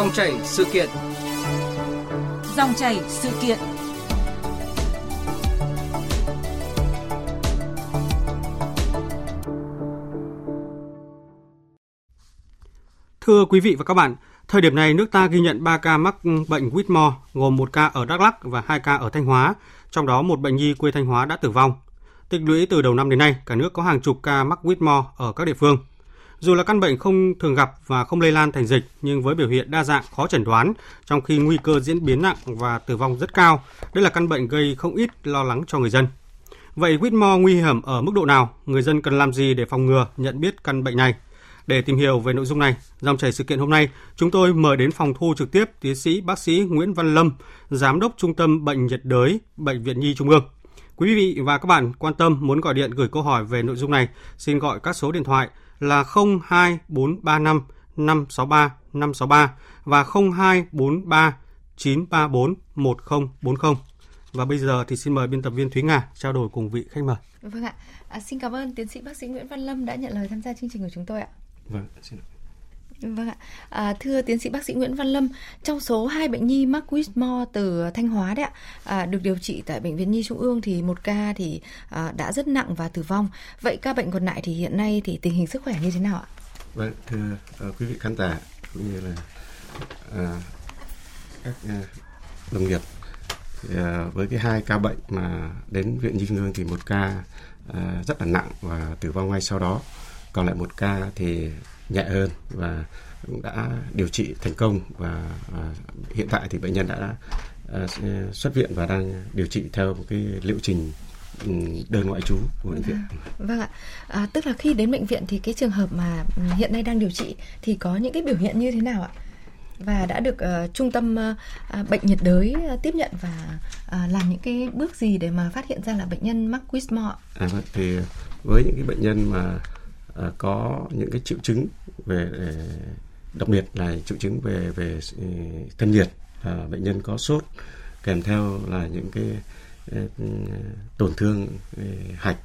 Dòng chảy sự kiện. Dòng chảy sự kiện. Thưa quý vị và các bạn, thời điểm này nước ta ghi nhận 3 ca mắc bệnh Whitmore, gồm một ca ở Đắk Lắk và hai ca ở Thanh Hóa, trong đó một bệnh nhi quê Thanh Hóa đã tử vong. Tích lũy từ đầu năm đến nay, cả nước có hàng chục ca mắc Whitmore ở các địa phương. Dù là căn bệnh không thường gặp và không lây lan thành dịch, nhưng với biểu hiện đa dạng khó chẩn đoán, trong khi nguy cơ diễn biến nặng và tử vong rất cao, đây là căn bệnh gây không ít lo lắng cho người dân. Vậy Whitmore nguy hiểm ở mức độ nào? Người dân cần làm gì để phòng ngừa, nhận biết căn bệnh này? Để tìm hiểu về nội dung này, dòng chảy sự kiện hôm nay, chúng tôi mời đến phòng thu trực tiếp tiến sĩ bác sĩ Nguyễn Văn Lâm, Giám đốc Trung tâm Bệnh nhiệt đới Bệnh viện Nhi Trung ương. Quý vị và các bạn quan tâm muốn gọi điện gửi câu hỏi về nội dung này, xin gọi các số điện thoại là 02435 563 563 và 0243 934 1040. Và bây giờ thì xin mời biên tập viên Thúy Nga trao đổi cùng vị khách mời. Vâng ạ. À, xin cảm ơn tiến sĩ bác sĩ Nguyễn Văn Lâm đã nhận lời tham gia chương trình của chúng tôi ạ. Vâng, xin Vâng ạ. À, thưa tiến sĩ bác sĩ Nguyễn Văn Lâm, trong số hai bệnh nhi mắc Whitmore từ Thanh Hóa đấy ạ, à, được điều trị tại bệnh viện Nhi Trung ương thì một ca thì à, đã rất nặng và tử vong. Vậy ca bệnh còn lại thì hiện nay thì tình hình sức khỏe như thế nào ạ? Vâng, thưa uh, quý vị khán giả cũng như là uh, các uh, đồng nghiệp thì, uh, với cái hai ca bệnh mà đến viện Nhi Trung ương thì một ca uh, rất là nặng và tử vong ngay sau đó còn lại một ca thì nhẹ hơn và cũng đã điều trị thành công và, và hiện tại thì bệnh nhân đã uh, xuất viện và đang điều trị theo một cái liệu trình ừ, đơn ngoại trú của bệnh viện. Vâng ạ. À, tức là khi đến bệnh viện thì cái trường hợp mà hiện nay đang điều trị thì có những cái biểu hiện như thế nào ạ? Và đã được uh, trung tâm uh, bệnh nhiệt đới uh, tiếp nhận và uh, làm những cái bước gì để mà phát hiện ra là bệnh nhân mắc Whitmore? À, vâng, thì với những cái bệnh nhân mà Ờ, có những cái triệu chứng về đặc biệt là triệu chứng về về ừ, thân nhiệt à, bệnh nhân có sốt kèm theo là những cái ừ, tổn thương ừ, hạch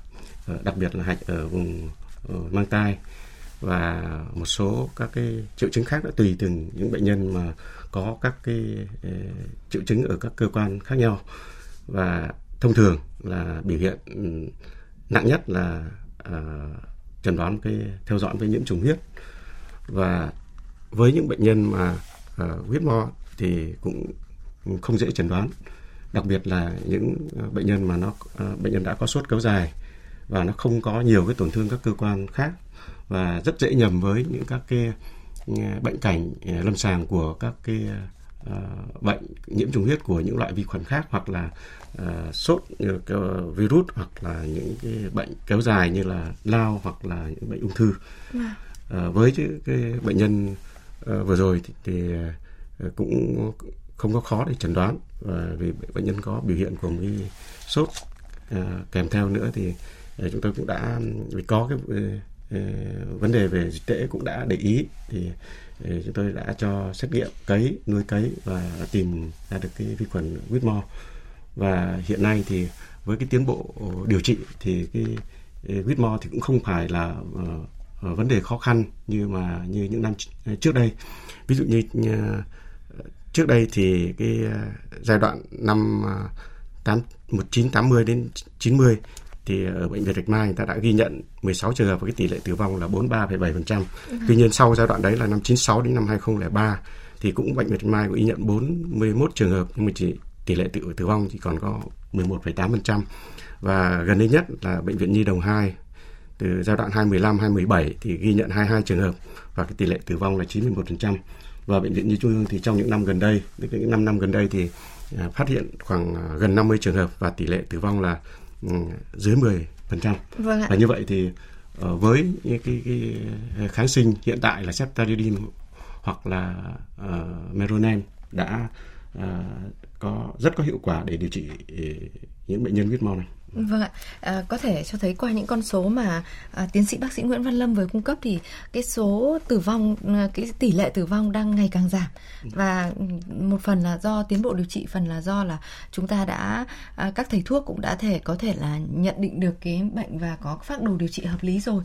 ờ, đặc biệt là hạch ở vùng mang tai và một số các cái triệu chứng khác đã tùy từng những bệnh nhân mà có các cái triệu chứng ở các cơ quan khác nhau. Và thông thường là biểu hiện nặng nhất là uh, chẩn đoán cái theo dõi với nhiễm trùng huyết. Và với những bệnh nhân mà uh, huyết mo thì cũng không dễ chẩn đoán. Đặc biệt là những à, bệnh nhân mà nó uh, bệnh nhân đã có sốt kéo dài và nó không có nhiều cái tổn thương các cơ quan khác. Và rất dễ nhầm với những các cái bệnh cảnh lâm sàng của các cái uh, bệnh nhiễm trùng huyết của những loại vi khuẩn khác hoặc là uh, sốt như uh, virus hoặc là những cái bệnh kéo dài như là lao hoặc là những bệnh ung thư. À, với chứ cái bệnh nhân à, vừa rồi thì, thì à, cũng không có khó để chẩn đoán và vì bệnh nhân có biểu hiện của một cái sốt à, kèm theo nữa thì à, chúng tôi cũng đã vì có cái à, Ờ, vấn đề về dịch tễ cũng đã để ý. Thì ờ, chúng tôi đã cho xét nghiệm cấy nuôi cấy và tìm ra được cái vi khuẩn Whitmore. Và hiện nay thì với cái tiến bộ điều trị thì cái ờ, Whitmore thì cũng không phải là vấn đề khó khăn như mà như những năm trước đây. Ví dụ như, trước đây thì cái giai đoạn năm ờ, tám 1980 đến 90 thì ở bệnh viện Bạch Mai người ta đã ghi nhận 16 trường hợp với cái tỷ lệ tử vong là 43,7%. Ừ. Tuy nhiên sau giai đoạn đấy là năm 96 đến năm 2003 thì cũng bệnh viện Bạch Mai có ghi nhận 41 trường hợp nhưng mà chỉ tỷ lệ tử tử vong chỉ còn có 11,8%. Và gần đây nhất là bệnh viện Nhi Đồng 2 từ giai đoạn 2015 2017 thì ghi nhận 22 trường hợp và cái tỷ lệ tử vong là 91%. Và bệnh viện Nhi Trung ương thì trong những năm gần đây, những năm năm gần đây thì à, phát hiện khoảng à, gần 50 trường hợp và tỷ lệ tử vong là dưới 10%. Vâng ạ. Và như vậy thì ờ, với những cái, cái kháng sinh hiện tại là ceftaroline hoặc là uh, meronen đã uh, có rất có hiệu quả để điều trị những bệnh nhân huyết mau này. Vâng ạ, à, có thể cho thấy qua những con số mà à, tiến sĩ bác sĩ Nguyễn Văn Lâm vừa cung cấp thì cái số tử vong, à, cái tỷ lệ tử vong đang ngày càng giảm và ừ, một phần là do tiến bộ điều trị, phần là do là chúng ta đã à, các thầy thuốc cũng đã thể có thể là nhận định được cái bệnh và có phác đồ điều trị hợp lý rồi.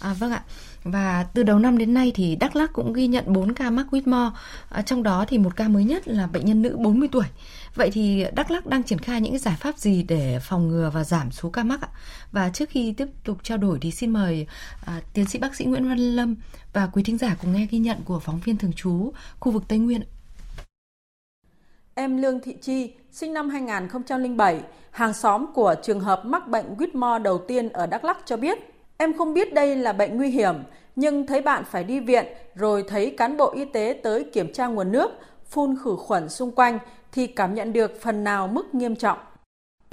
À, vâng ạ. Và từ đầu năm đến nay thì Đắk Lắk cũng ghi nhận 4 ca mắc Whitmore, à, trong đó thì một ca mới nhất là bệnh nhân nữ 40 tuổi. Vậy thì Đắk Lắk đang triển khai những cái giải pháp gì để phòng ngừa và giảm số ca mắc ạ? Và trước khi tiếp tục trao đổi thì xin mời à, tiến sĩ bác sĩ Nguyễn Văn Lâm và quý thính giả cùng nghe ghi nhận của phóng viên thường trú khu vực Tây Nguyên. Em Lương Thị Chi, sinh năm 2007, hàng xóm của trường hợp mắc bệnh Whitmore đầu tiên ở Đắk Lắk cho biết, em không biết đây là bệnh nguy hiểm, nhưng thấy bạn phải đi viện rồi thấy cán bộ y tế tới kiểm tra nguồn nước, phun khử khuẩn xung quanh thì cảm nhận được phần nào mức nghiêm trọng.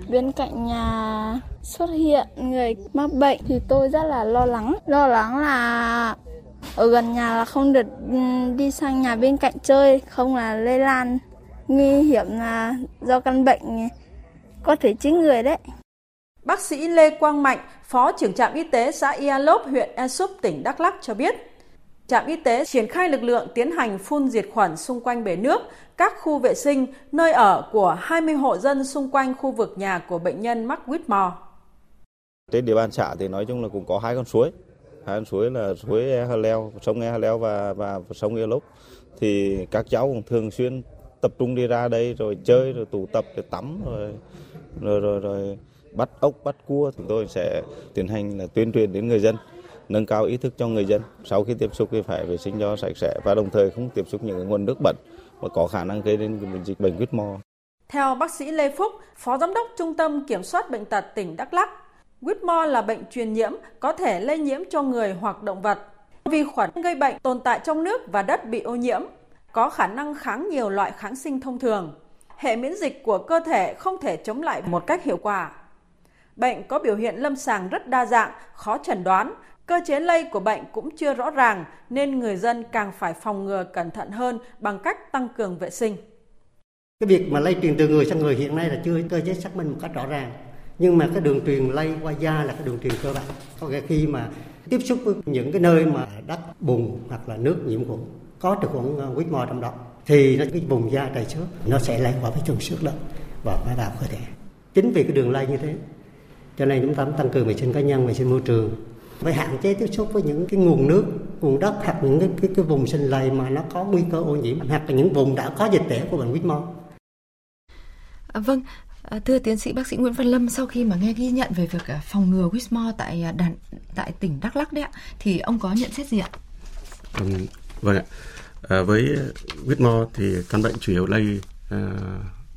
Bên cạnh nhà xuất hiện người mắc bệnh thì tôi rất là lo lắng. Lo lắng là ở gần nhà là không được ừ, đi sang nhà bên cạnh chơi, không là lây lan nguy hiểm là do căn bệnh có thể chết người đấy. Bác sĩ Lê Quang Mạnh, Phó trưởng trạm y tế xã Ia Lốp, huyện E Súp, tỉnh Đắk Lắk cho biết, trạm y tế triển khai lực lượng tiến hành phun diệt khuẩn xung quanh bể nước, các khu vệ sinh, nơi ở của 20 hộ dân xung quanh khu vực nhà của bệnh nhân mắc Whitmore. Trên địa bàn xã thì nói chung là cũng có hai con suối, hai con suối là suối E Hà Leo, sông E Hà Leo và và sông Ia Lốc. Thì các cháu cũng thường xuyên tập trung đi ra đây rồi chơi rồi tụ tập rồi tắm rồi rồi rồi, rồi bắt ốc bắt cua chúng tôi sẽ tiến hành là tuyên truyền đến người dân nâng cao ý thức cho người dân sau khi tiếp xúc thì phải vệ sinh cho sạch sẽ và đồng thời không tiếp xúc những nguồn nước bẩn và có khả năng gây đến dịch bệnh huyết mò. Theo bác sĩ Lê Phúc, Phó Giám đốc Trung tâm Kiểm soát Bệnh tật tỉnh Đắk Lắk, Whitmore là bệnh truyền nhiễm có thể lây nhiễm cho người hoặc động vật. Vi khuẩn gây bệnh tồn tại trong nước và đất bị ô nhiễm, có khả năng kháng nhiều loại kháng sinh thông thường. Hệ miễn dịch của cơ thể không thể chống lại một cách hiệu quả. Bệnh có biểu hiện lâm sàng rất đa dạng, khó chẩn đoán, cơ chế lây của bệnh cũng chưa rõ ràng nên người dân càng phải phòng ngừa cẩn thận hơn bằng cách tăng cường vệ sinh. Cái việc mà lây truyền từ người sang người hiện nay là chưa cơ chế xác minh một cách rõ ràng. Nhưng mà cái đường truyền lây qua da là cái đường truyền cơ bản. Có nghĩa khi mà tiếp xúc với những cái nơi mà đất, bùn hoặc là nước nhiễm khuẩn, có trực khuẩn à, quýt mò trong đó, thì nó, cái vùng da đầy xước nó sẽ lây qua cái trùng xước đó và phải vào cơ thể. Chính vì cái đường lây như thế, cho nên chúng ta tăng cường vệ sinh cá nhân, vệ sinh môi trường phải hạn chế tiếp xúc với những cái nguồn nước nguồn đất hoặc những cái cái, cái vùng sinh lầy mà nó có nguy cơ ô nhiễm hoặc là những vùng đã có dịch tễ của bệnh Whitmore. À, vâng, à, thưa tiến sĩ bác sĩ Nguyễn Văn Lâm, sau khi mà nghe ghi nhận về việc à, phòng ngừa Whitmore tại à, đàn, tại tỉnh Đắk Lắk đấy ạ, thì ông có nhận xét gì ạ? Ừ, vâng ạ. À, với Whitmore thì căn bệnh chủ yếu lây à,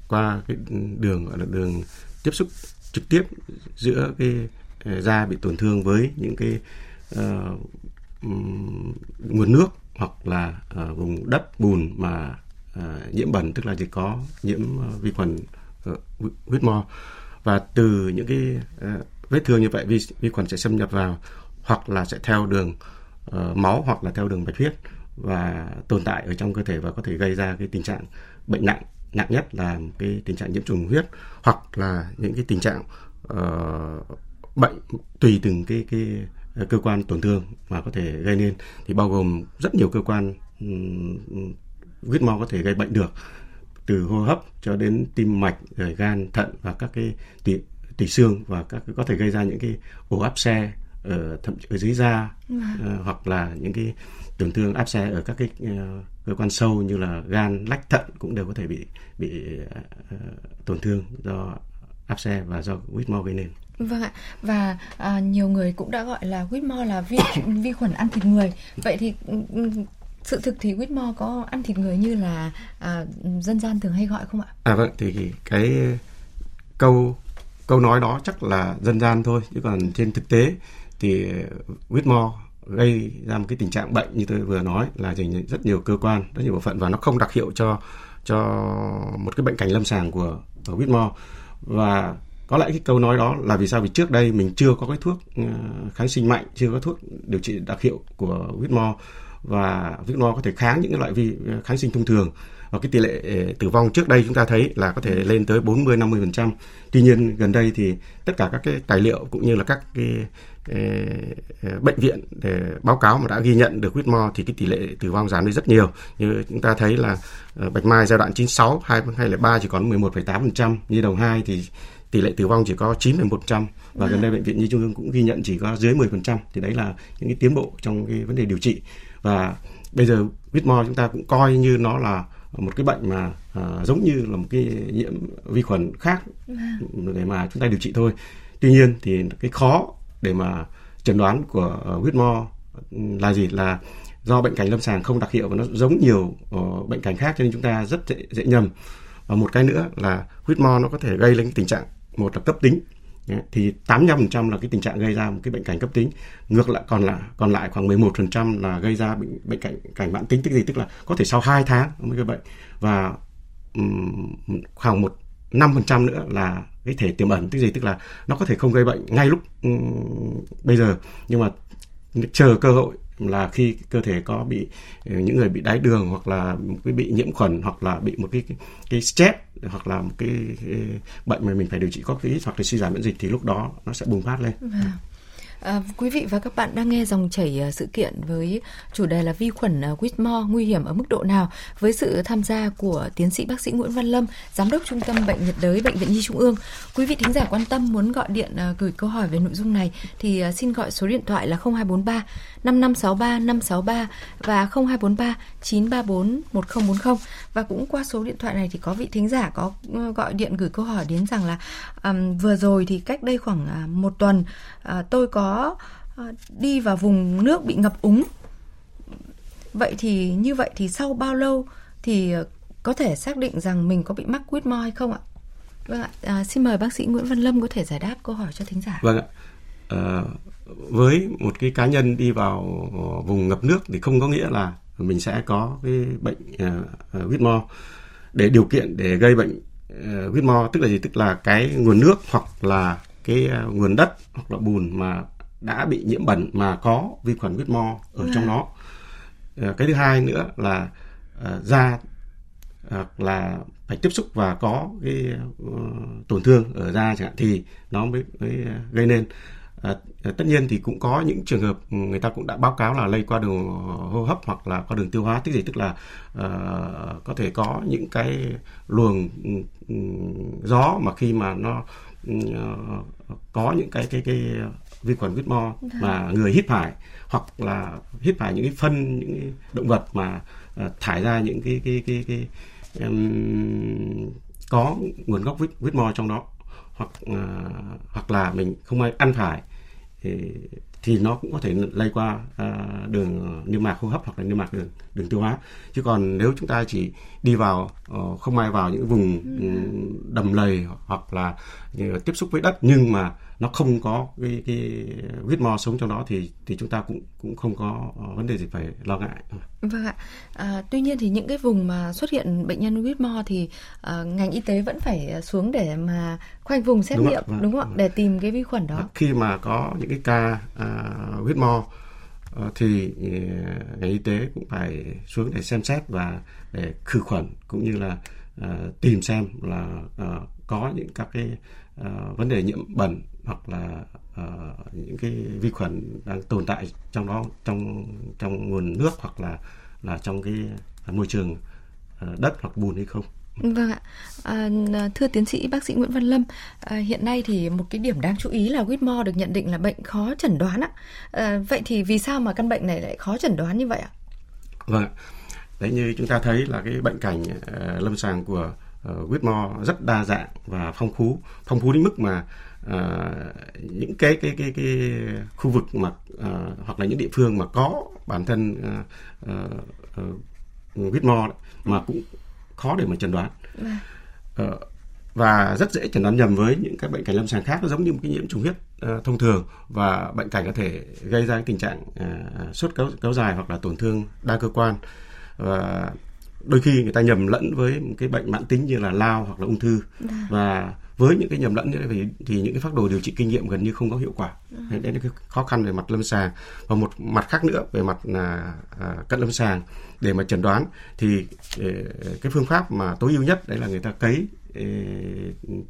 qua cái đường gọi là đường tiếp xúc trực tiếp giữa cái da bị tổn thương với những cái uh, nguồn nước hoặc là uh, vùng đất bùn mà uh, nhiễm bẩn tức là chỉ có nhiễm uh, vi khuẩn uh, huyết mò và từ những cái uh, vết thương như vậy vi, vi khuẩn sẽ xâm nhập vào hoặc là sẽ theo đường uh, máu hoặc là theo đường bạch huyết và tồn tại ở trong cơ thể và có thể gây ra cái tình trạng bệnh nặng nặng nhất là cái tình trạng nhiễm trùng huyết hoặc là những cái tình trạng uh, tùy từng cái cái cơ quan tổn thương mà có thể gây nên thì bao gồm rất nhiều cơ quan huyết mau có thể gây bệnh được từ hô hấp cho đến tim mạch rồi gan thận và các cái tủy tủy xương và các có thể gây ra những cái ổ áp xe ở thậm ở dưới da uh, hoặc là những cái tổn thương áp xe ở các cái uh, cơ quan sâu như là gan lách thận cũng đều có thể bị bị uh, tổn thương do áp xe và do Whitmore gây nên. Vâng ạ. Và à, nhiều người cũng đã gọi là Whitmore là vi vi khuẩn ăn thịt người. Vậy thì sự thực thì Whitmore có ăn thịt người như là à, dân gian thường hay gọi không ạ? À vâng, thì cái câu câu nói đó chắc là dân gian thôi, chứ còn trên thực tế thì Whitmore gây ra một cái tình trạng bệnh như tôi vừa nói là dành rất nhiều cơ quan, rất nhiều bộ phận và nó không đặc hiệu cho cho một cái bệnh cảnh lâm sàng của, của Whitmore và có lẽ cái câu nói đó là vì sao vì trước đây mình chưa có cái thuốc ờ, kháng sinh mạnh chưa có thuốc điều trị đặc hiệu của Whitmore và Whitmore có thể kháng những loại vi ờ, kháng sinh thông thường và cái tỷ lệ ờ, tử vong trước đây chúng ta thấy là có thể lên tới 40 50%. Tuy nhiên gần đây thì tất cả các cái tài liệu cũng như là các cái, cái bệnh viện để báo cáo mà đã ghi nhận được Whitmore thì cái tỷ lệ tử vong giảm đi rất nhiều. Như chúng ta thấy là Bạch Mai giai đoạn 96 2003 chỉ còn 11,8%, Nhi đồng 2 thì tỷ lệ tử vong chỉ có 9,1% và gần đây bệnh viện Nhi Trung ương cũng ghi nhận chỉ có dưới 10% thì đấy là những cái tiến bộ trong cái vấn đề điều trị. Và bây giờ Whitmore chúng ta cũng coi như nó là một cái bệnh mà à, giống như là một cái nhiễm vi khuẩn khác để mà chúng ta điều trị thôi. Tuy nhiên thì cái khó để mà chẩn đoán của uh, Whitmore là gì? Là do bệnh cảnh lâm sàng không đặc hiệu và nó giống nhiều uh, bệnh cảnh khác cho nên chúng ta rất dễ, dễ nhầm. Và một cái nữa là Whitmore nó có thể gây lên tình trạng một là cấp tính thì 85% là cái tình trạng gây ra một cái bệnh cảnh cấp tính. Ngược lại còn lại còn lại khoảng 11% là gây ra bệnh bệnh cảnh cảnh mãn tính tức gì? Tức là có thể sau 2 tháng mới gây bệnh. Và um, khoảng một 5% nữa là cái thể tiềm ẩn tức gì? Tức là nó có thể không gây bệnh ngay lúc um, bây giờ. Nhưng mà chờ cơ hội là khi cơ thể có bị ờ, những người bị đái đường hoặc là cái bị nhiễm khuẩn hoặc là bị một cái cái, cái stress hoặc là một cái, cái bệnh mà mình phải điều trị có hoặc là suy giảm miễn dịch thì lúc đó nó sẽ bùng phát lên. Vâng. À, quý vị và các bạn đang nghe dòng chảy uh, sự kiện với chủ đề là vi khuẩn uh, Whitmore nguy hiểm ở mức độ nào với sự tham gia của tiến sĩ bác sĩ Nguyễn Văn Lâm, giám đốc trung tâm bệnh nhiệt đới bệnh viện Nhi Trung ương. Quý vị thính giả quan tâm muốn gọi điện uh, gửi câu hỏi về nội dung này thì uh, xin gọi số điện thoại là 0243 5563 563 và 0243 934 1040 và cũng qua số điện thoại này thì có vị thính giả có ờ, gọi điện gửi câu hỏi đến rằng là um, vừa rồi thì cách đây khoảng uh, một tuần uh, tôi có Ờ, đi vào vùng nước bị ngập úng vậy thì như vậy thì sau bao lâu thì ờ, có thể xác định rằng mình có bị mắc Whitmore hay không ạ? Vâng ạ, à, xin mời bác sĩ Nguyễn Văn Lâm có thể giải đáp câu hỏi cho thính giả. Vâng ạ. À, với một cái cá nhân đi vào vùng ngập nước thì không có nghĩa là mình sẽ có cái bệnh uh, Whitmore để điều kiện để gây bệnh uh, Whitmore tức là gì tức là cái nguồn nước hoặc là cái nguồn đất hoặc là bùn mà đã bị nhiễm bẩn mà có vi khuẩn Whitmore ở à. trong nó. Ờ, cái thứ hai nữa là uh, da uh, là phải tiếp xúc và có cái uh, tổn thương ở da chẳng hạn thì nó mới, mới gây nên. À, tất nhiên thì cũng có những trường hợp người ta cũng đã báo cáo là lây qua đường hô hấp hoặc là qua đường tiêu hóa tức gì? Tức là uh, có thể có những cái luồng um, gió mà khi mà nó uh, có những cái cái cái vi khuẩn Whitmore vâng. mà người hít phải hoặc là hít phải những cái phân những cái động vật mà uh, thải ra những cái cái cái, cái, cái um, có nguồn gốc Whitmore trong đó hoặc uh, hoặc là mình không ai ăn phải thì thì nó cũng có thể lây qua uh, đường niêm mạc hô hấp hoặc là niêm mạc đường đường tiêu hóa chứ còn nếu chúng ta chỉ đi vào uh, không ai vào những vùng um, đầm lầy hoặc là uh, tiếp xúc với đất nhưng mà nó không có cái cái Whitmore sống trong đó thì thì chúng ta cũng cũng không có vấn đề gì phải lo ngại. Vâng ạ. À, tuy nhiên thì những cái vùng mà xuất hiện bệnh nhân Whitmore thì uh, ngành y tế vẫn phải xuống để mà khoanh vùng xét đúng nghiệm vâng, đúng không ạ? Vâng. Để tìm cái vi khuẩn đó. Khi mà có những cái ca uh, huyết mò ờ, thì ờ, ngành y tế cũng phải xuống để xem xét và để khử khuẩn cũng như là uh, tìm xem là uh, có những các cái uh, vấn đề nhiễm bẩn hoặc là uh, những cái vi khuẩn đang tồn tại trong đó trong trong nguồn nước hoặc là là trong cái môi trường uh, đất hoặc bùn hay không. Vâng ạ. À, thưa tiến sĩ bác sĩ Nguyễn Văn Lâm, à, hiện nay thì một cái điểm đáng chú ý là Whitmore được nhận định là bệnh khó chẩn đoán ạ. À, vậy thì vì sao mà căn bệnh này lại khó chẩn đoán như vậy ạ? Vâng. Đấy như chúng ta thấy là cái bệnh cảnh uh, lâm sàng của uh, Whitmore rất đa dạng và phong phú, phong phú đến mức mà uh, những cái cái cái cái khu vực mà uh, hoặc là những địa phương mà có bản thân uh, uh, Whitmore đấy, mà cũng khó để mà chẩn đoán. Uh, và rất dễ chẩn đoán nhầm với những cái bệnh cảnh lâm sàng khác nó giống như một cái nhiễm trùng huyết uh, thông thường và bệnh cảnh có thể gây ra cái tình trạng uh, sốt kéo kéo dài hoặc là tổn thương đa cơ quan. Và đôi khi người ta nhầm lẫn với một cái bệnh mãn tính như là lao hoặc là ung thư. Dạ. và với những cái nhầm lẫn như thế thì, thì những cái phác đồ điều trị kinh nghiệm gần như không có hiệu quả. Đấy đấy là cái khó khăn về mặt lâm sàng. Và một mặt khác nữa về mặt là à, cận lâm sàng để mà chẩn đoán thì ờ, cái phương pháp mà tối ưu nhất đấy là người ta cấy ờ,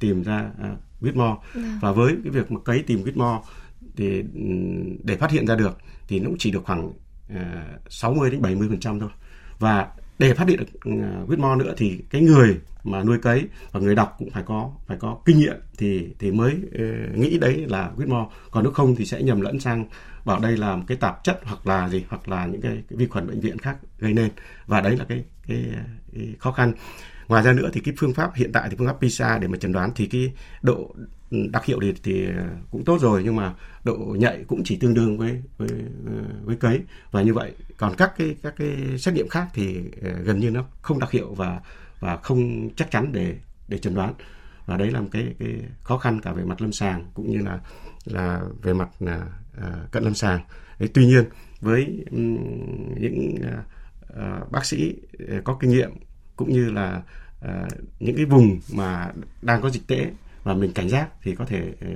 tìm ra à, huyết mo. Và với cái việc mà cấy tìm mo thì để phát hiện ra được thì nó cũng chỉ được khoảng à, 60 đến 70 phần trăm thôi. Và để phát hiện được ừ, huyết mo nữa thì cái người mà nuôi cấy và người đọc cũng phải có phải có kinh nghiệm thì thì mới ừ, nghĩ đấy là huyết mo. Còn nếu không thì sẽ nhầm lẫn sang bảo đây là một cái tạp chất hoặc là gì hoặc là những cái, cái vi khuẩn bệnh viện khác gây nên. Và đấy là cái cái, cái khó khăn. Ngoài ra nữa thì cái phương pháp hiện tại thì phương pháp PISA để mà chẩn đoán thì cái độ đặc hiệu thì thì cũng tốt rồi nhưng mà độ nhạy cũng chỉ tương đương với với với cấy. Và như vậy còn các cái các cái xét nghiệm khác thì ờ, gần như nó không đặc hiệu và và không chắc chắn để để chẩn đoán. Và đấy là một cái cái khó khăn cả về mặt lâm sàng cũng như là là về mặt là à, cận lâm sàng. Đấy, tuy nhiên với những à, bác sĩ có kinh nghiệm cũng như là à, những cái vùng mà đang có dịch tễ và mình cảnh giác thì có thể ờ,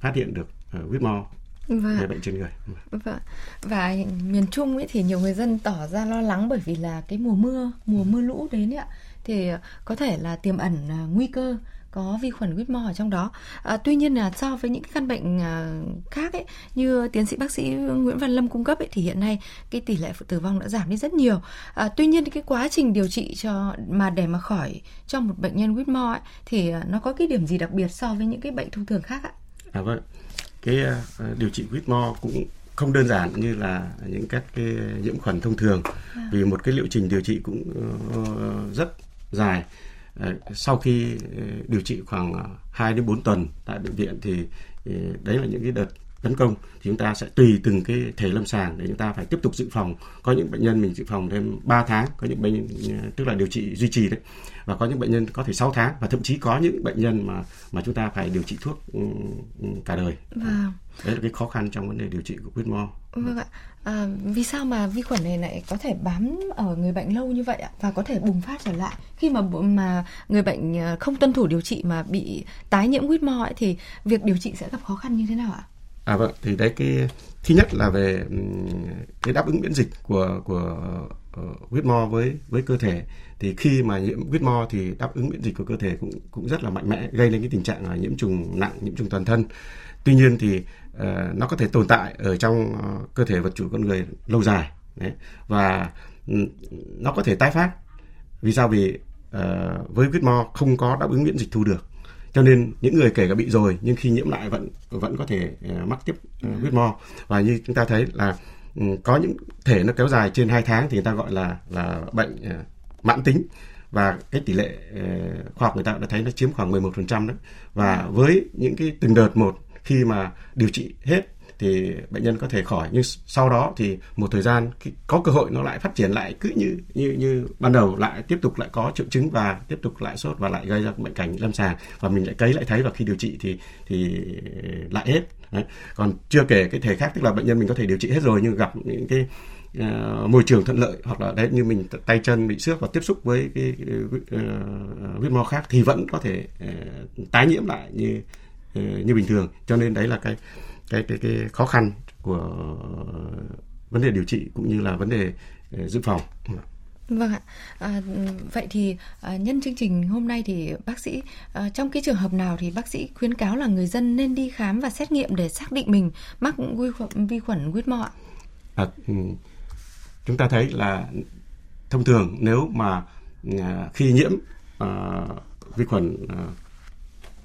phát hiện được uh, huyết mo Vâng. về bệnh trên người. Vâng. Và miền Trung ấy thì nhiều người dân tỏ ra lo lắng bởi vì là cái mùa mưa, mùa mưa lũ đến ấy ạ thì có thể là tiềm ẩn nguy cơ có vi khuẩn mo ở trong đó. À, tuy nhiên là so với những cái căn bệnh à, khác ấy như tiến sĩ bác sĩ Nguyễn Văn Lâm cung cấp ấy thì hiện nay cái tỷ lệ tử vong đã giảm đi rất nhiều. À, tuy nhiên cái quá trình điều trị cho mà để mà khỏi cho một bệnh nhân mo ấy thì à, nó có cái điểm gì đặc biệt so với những cái bệnh thông thường khác ạ? À vâng, cái ờ, điều trị mo cũng không đơn giản như là những các cái nhiễm khuẩn thông thường vì một cái liệu trình điều trị cũng ờ, rất dài sau khi ờ, điều trị khoảng ờ, 2 đến 4 tuần tại bệnh viện thì ờ, đấy là những cái đợt tấn công thì chúng ta sẽ tùy từng cái thể lâm sàng để chúng ta phải tiếp tục dự phòng có những bệnh nhân mình dự phòng thêm 3 tháng có những bệnh nhân tức là điều trị duy trì đấy và có những bệnh nhân có thể 6 tháng và thậm chí có những bệnh nhân mà mà chúng ta phải điều trị thuốc ừ, ừ, cả đời Vâng. đấy là cái khó khăn trong vấn đề điều trị của huyết mo Vâng ạ. À, vì sao mà vi khuẩn này lại có thể bám ở người bệnh lâu như vậy ạ và có thể bùng phát trở lại khi mà mà người bệnh à, không tuân thủ điều trị mà bị tái nhiễm huyết mo ấy thì việc điều trị sẽ gặp khó khăn như thế nào ạ? À vâng, thì đấy cái thứ nhất là về cái đáp ứng miễn dịch của của ờ, huyết với với cơ thể thì khi mà nhiễm huyết thì đáp ứng miễn dịch của cơ thể cũng cũng rất là mạnh mẽ gây lên cái tình trạng là nhiễm trùng nặng, nhiễm trùng toàn thân. Tuy nhiên thì uh, nó có thể tồn tại ở trong ờ, cơ thể vật chủ con người lâu dài đấy. và nó có thể tái phát. Vì sao? Vì uh, với huyết không có đáp ứng miễn dịch thu được cho nên những người kể cả bị rồi nhưng khi nhiễm lại vẫn vẫn có thể ờ, mắc tiếp ờ, huyết mo và như chúng ta thấy là ừ, có những thể nó kéo dài trên 2 tháng thì người ta gọi là là bệnh ờ, mãn tính. Và cái tỷ lệ ờ, khoa học người ta đã thấy nó chiếm khoảng 11% đấy và với những cái từng đợt một khi mà điều trị hết thì bệnh nhân có thể khỏi. Nhưng sau đó thì một thời gian có cơ hội nó lại phát triển lại cứ như như như ban đầu lại tiếp tục lại có triệu chứng và tiếp tục lại sốt và lại gây ra bệnh cảnh lâm sàng và mình lại cấy lại thấy và khi điều trị thì thì lại hết. Đấy. còn chưa kể cái thể khác tức là bệnh nhân mình có thể điều trị hết rồi nhưng gặp những cái uh, môi trường thuận lợi hoặc là đấy như mình t- tay chân bị xước và tiếp xúc với cái, ờ, huyết uh, mò khác thì vẫn có thể uh, tái nhiễm lại như như bình thường. Cho nên đấy là cái cái cái cái khó khăn của vấn đề điều trị cũng như là vấn đề ờ, dự phòng Vâng ạ. À, vậy thì à, nhân chương trình hôm nay thì bác sĩ à, trong cái trường hợp nào thì bác sĩ khuyến cáo là người dân nên đi khám và xét nghiệm để xác định mình mắc vi khuẩn vi khuẩn huyết mo ạ? à, ừ, chúng ta thấy là thông thường nếu mà à, khi nhiễm à, vi khuẩn à,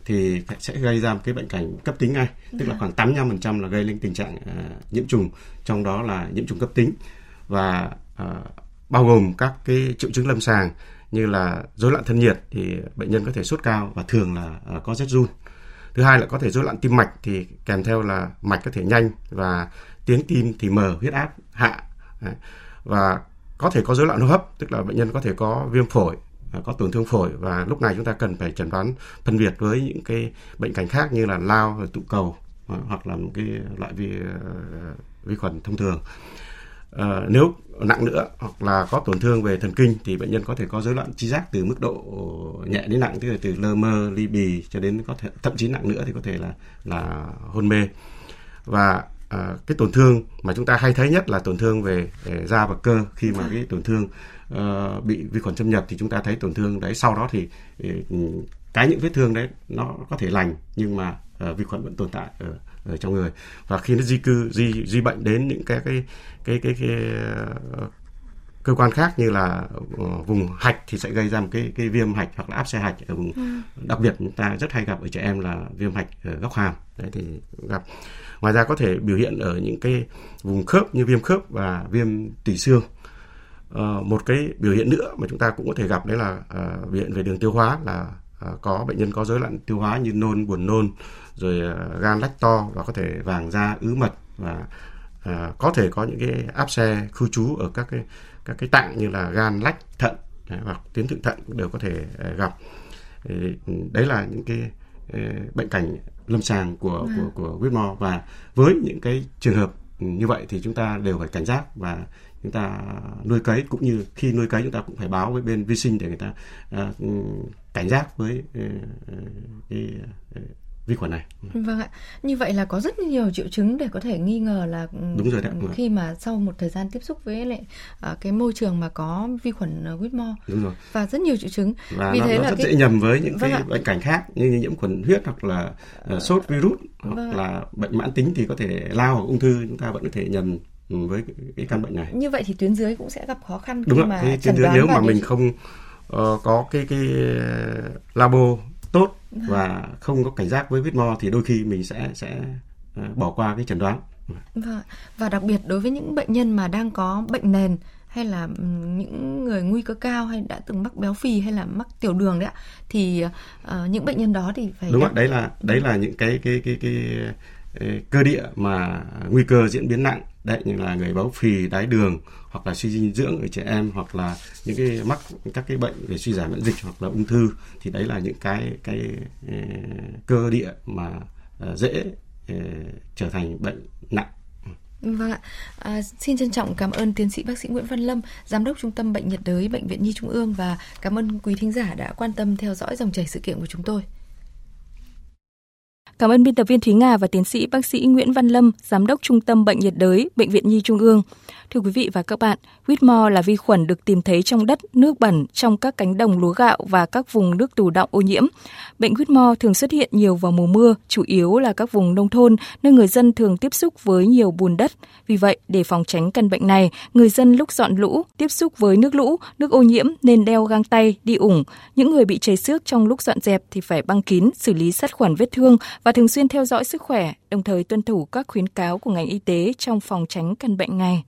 thì sẽ gây ra một cái bệnh cảnh cấp tính ngay tức là khoảng 85% là gây lên tình trạng à, nhiễm trùng trong đó là nhiễm trùng cấp tính. Và à, bao gồm các cái triệu chứng lâm sàng như là rối loạn thân nhiệt thì bệnh nhân có thể sốt cao và thường là à, có rét run. Thứ hai là có thể rối loạn tim mạch thì kèm theo là mạch có thể nhanh và tiếng tim thì mờ huyết áp hạ và có thể có rối loạn hô hấp tức là bệnh nhân có thể có viêm phổi À, có tổn thương phổi và lúc này chúng ta cần phải chẩn đoán phân biệt với những cái bệnh cảnh khác như là lao tụ cầu à, hoặc là một cái loại vi à, vi khuẩn thông thường. À, nếu nặng nữa hoặc là có tổn thương về thần kinh thì bệnh nhân có thể có rối loạn trí giác từ mức độ nhẹ đến nặng tức là từ lơ mơ ly bì cho đến có thể thậm chí nặng nữa thì có thể là là hôn mê. Và à, cái tổn thương mà chúng ta hay thấy nhất là tổn thương về, về da và cơ khi mà cái tổn thương uh, bị vi khuẩn xâm nhập thì chúng ta thấy tổn thương đấy. Sau đó thì cái những vết thương đấy nó có thể lành nhưng mà uh, vi khuẩn vẫn tồn tại ở, ở trong người. Và khi nó di cư di di bệnh đến những cái cái cái cái, cái, cái uh, cơ quan khác như là vùng hạch thì sẽ gây ra một cái cái viêm hạch hoặc là áp xe hạch ở vùng ừ. đặc biệt chúng ta rất hay gặp ở trẻ em là viêm hạch ở góc hàm. Đấy thì gặp. Ngoài ra có thể biểu hiện ở những cái vùng khớp như viêm khớp và viêm tủy xương uh, một cái biểu hiện nữa mà chúng ta cũng có thể gặp đấy là uh, biểu hiện về đường tiêu hóa là uh, có bệnh nhân có rối loạn tiêu hóa như nôn buồn nôn rồi uh, gan lách to và có thể vàng da ứ mật và uh, có thể có những cái áp xe khu trú ở các cái các cái tạng như là gan lách thận hoặc tuyến thượng thận cũng đều có thể uh, gặp đấy là những cái uh, bệnh cảnh lâm sàng của à. của của Whitmore và với những cái trường hợp như vậy thì chúng ta đều phải cảnh giác và chúng ta nuôi cấy cũng như khi nuôi cấy chúng ta cũng phải báo với bên vi sinh để người ta uh, cảnh giác với uh, cái uh, vi khuẩn này. Vâng ạ. Như vậy là có rất nhiều triệu chứng để có thể nghi ngờ là đúng rồi đấy. khi mà sau một thời gian tiếp xúc với lại uh, cái môi trường mà có vi khuẩn Whitmore. Đúng rồi. Và rất nhiều triệu chứng. Và Vì nó, thế nó là rất cái... dễ nhầm với những vâng cái ạ. bệnh cảnh khác như nhiễm khuẩn huyết hoặc là uh, sốt virus hoặc vâng là bệnh mãn tính thì có thể lao hoặc ung thư chúng ta vẫn có thể nhầm với cái căn bệnh này. Như vậy thì tuyến dưới cũng sẽ gặp khó khăn Đúng khi mà cái tuyến dưới nếu mà mình không uh, có cái cái labo tốt vâng. và không có cảnh giác với mo thì đôi khi mình sẽ sẽ uh, bỏ qua cái chẩn đoán. Và, và đặc biệt đối với những bệnh nhân mà đang có bệnh nền hay là những người nguy cơ cao hay đã từng mắc béo phì hay là mắc tiểu đường đấy ạ thì uh, những bệnh nhân đó thì phải đúng ạ đấy là đấy là những cái cái cái, cái cơ địa mà nguy cơ diễn biến nặng đấy như là người béo phì đái đường hoặc là suy dinh dưỡng ở trẻ em hoặc là những cái mắc các cái bệnh về suy giảm miễn dịch hoặc là ung thư thì đấy là những cái cái cơ địa mà à, dễ trở thành bệnh nặng Vâng ạ. À, xin trân trọng cảm ơn tiến sĩ bác sĩ Nguyễn Văn Lâm, giám đốc Trung tâm Bệnh nhiệt đới Bệnh viện Nhi Trung ương và cảm ơn quý thính giả đã quan tâm theo dõi dòng chảy sự kiện của chúng tôi. Cảm ơn biên tập viên Thúy Nga và tiến sĩ bác sĩ Nguyễn Văn Lâm, giám đốc Trung tâm Bệnh nhiệt đới Bệnh viện Nhi Trung ương. Thưa quý vị và các bạn, Whitmore là vi khuẩn được tìm thấy trong đất, nước bẩn, trong các cánh đồng lúa gạo và các vùng nước tù động ô nhiễm. Bệnh Whitmore thường xuất hiện nhiều vào mùa mưa, chủ yếu là các vùng nông thôn, nơi người dân thường tiếp xúc với nhiều bùn đất. Vì vậy, để phòng tránh căn bệnh này, người dân lúc dọn lũ, tiếp xúc với nước lũ, nước ô nhiễm nên đeo găng tay, đi ủng. Những người bị chảy xước trong lúc dọn dẹp thì phải băng kín, xử lý sát khuẩn vết thương và và thường xuyên theo dõi sức khỏe, đồng thời tuân thủ các khuyến cáo của ngành y tế trong phòng tránh căn bệnh này.